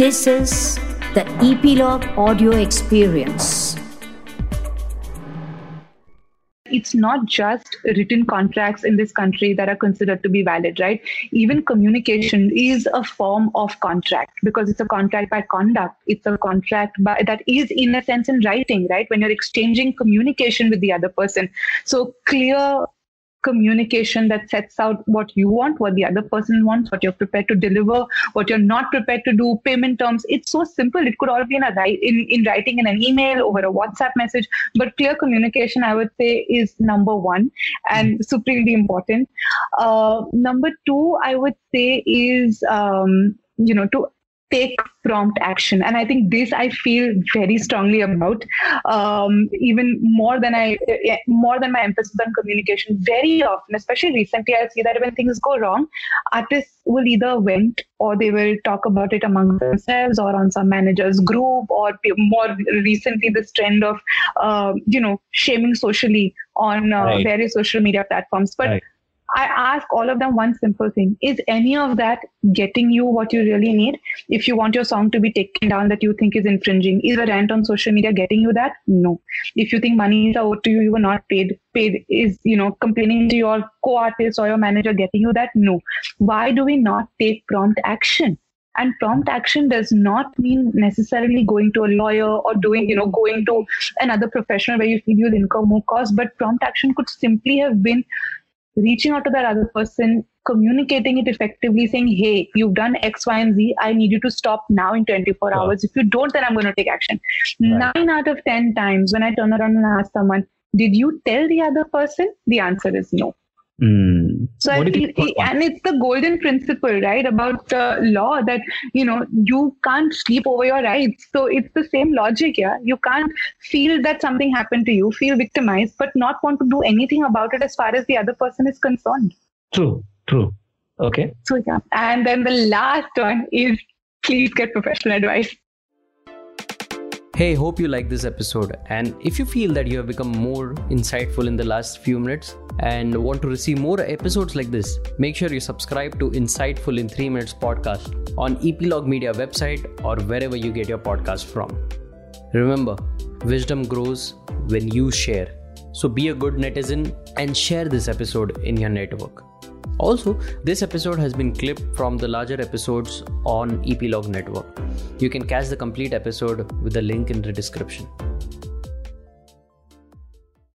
This is the Epilogue audio experience. It's not just written contracts in this country that are considered to be valid, right? Even communication is a form of contract because it's a contract by conduct. It's a contract by, that is, in a sense, in writing, right? When you're exchanging communication with the other person. So, clear communication that sets out what you want, what the other person wants, what you're prepared to deliver, what you're not prepared to do, payment terms. It's so simple. It could all be in a in, in writing in an email over a WhatsApp message. But clear communication, I would say, is number one and mm-hmm. supremely important. Uh, number two, I would say, is um, you know to take prompt action. And i think this i feel very strongly about um, even more than i eh, more than my emphasis on communication very often especially recently i see that when things go wrong artists will either vent or they will talk about it among themselves or on some managers group or more recently this trend of uh, you know shaming socially on uh, right. various social media platforms. But right I ask all of them one simple thing Is any of that getting you what you really need? If you want your song to be taken down that you think is infringing, is a rant on social media getting you that? No. If you think money is owed to you, you were not paid, paid is, you know, complaining to your co artist or your manager getting you that? No. Why do we not take prompt action? and prompt action does not mean necessarily going to a lawyer or doing you know going to another professional where you feel you'll incur more cost but prompt action could simply have been reaching out to that other person, communicating it effectively, saying, Hey, you've done X, Y, and Z. I need you to stop now in 24 hours. If you don't, then I'm going to take action. Right. Nine out of 10 times when I turn around and ask someone, Did you tell the other person? The answer is no. Mm. So I feel, and it's the golden principle, right, about uh, law that you know you can't sleep over your rights. So it's the same logic, yeah. You can't feel that something happened to you, feel victimized, but not want to do anything about it as far as the other person is concerned. True, true. Okay. So yeah, and then the last one is please get professional advice. Hey, hope you like this episode. And if you feel that you have become more insightful in the last few minutes and want to receive more episodes like this, make sure you subscribe to Insightful in 3 Minutes podcast on Epilogue Media website or wherever you get your podcast from. Remember, wisdom grows when you share. So be a good netizen and share this episode in your network. Also, this episode has been clipped from the larger episodes on Epilogue Network. You can catch the complete episode with the link in the description.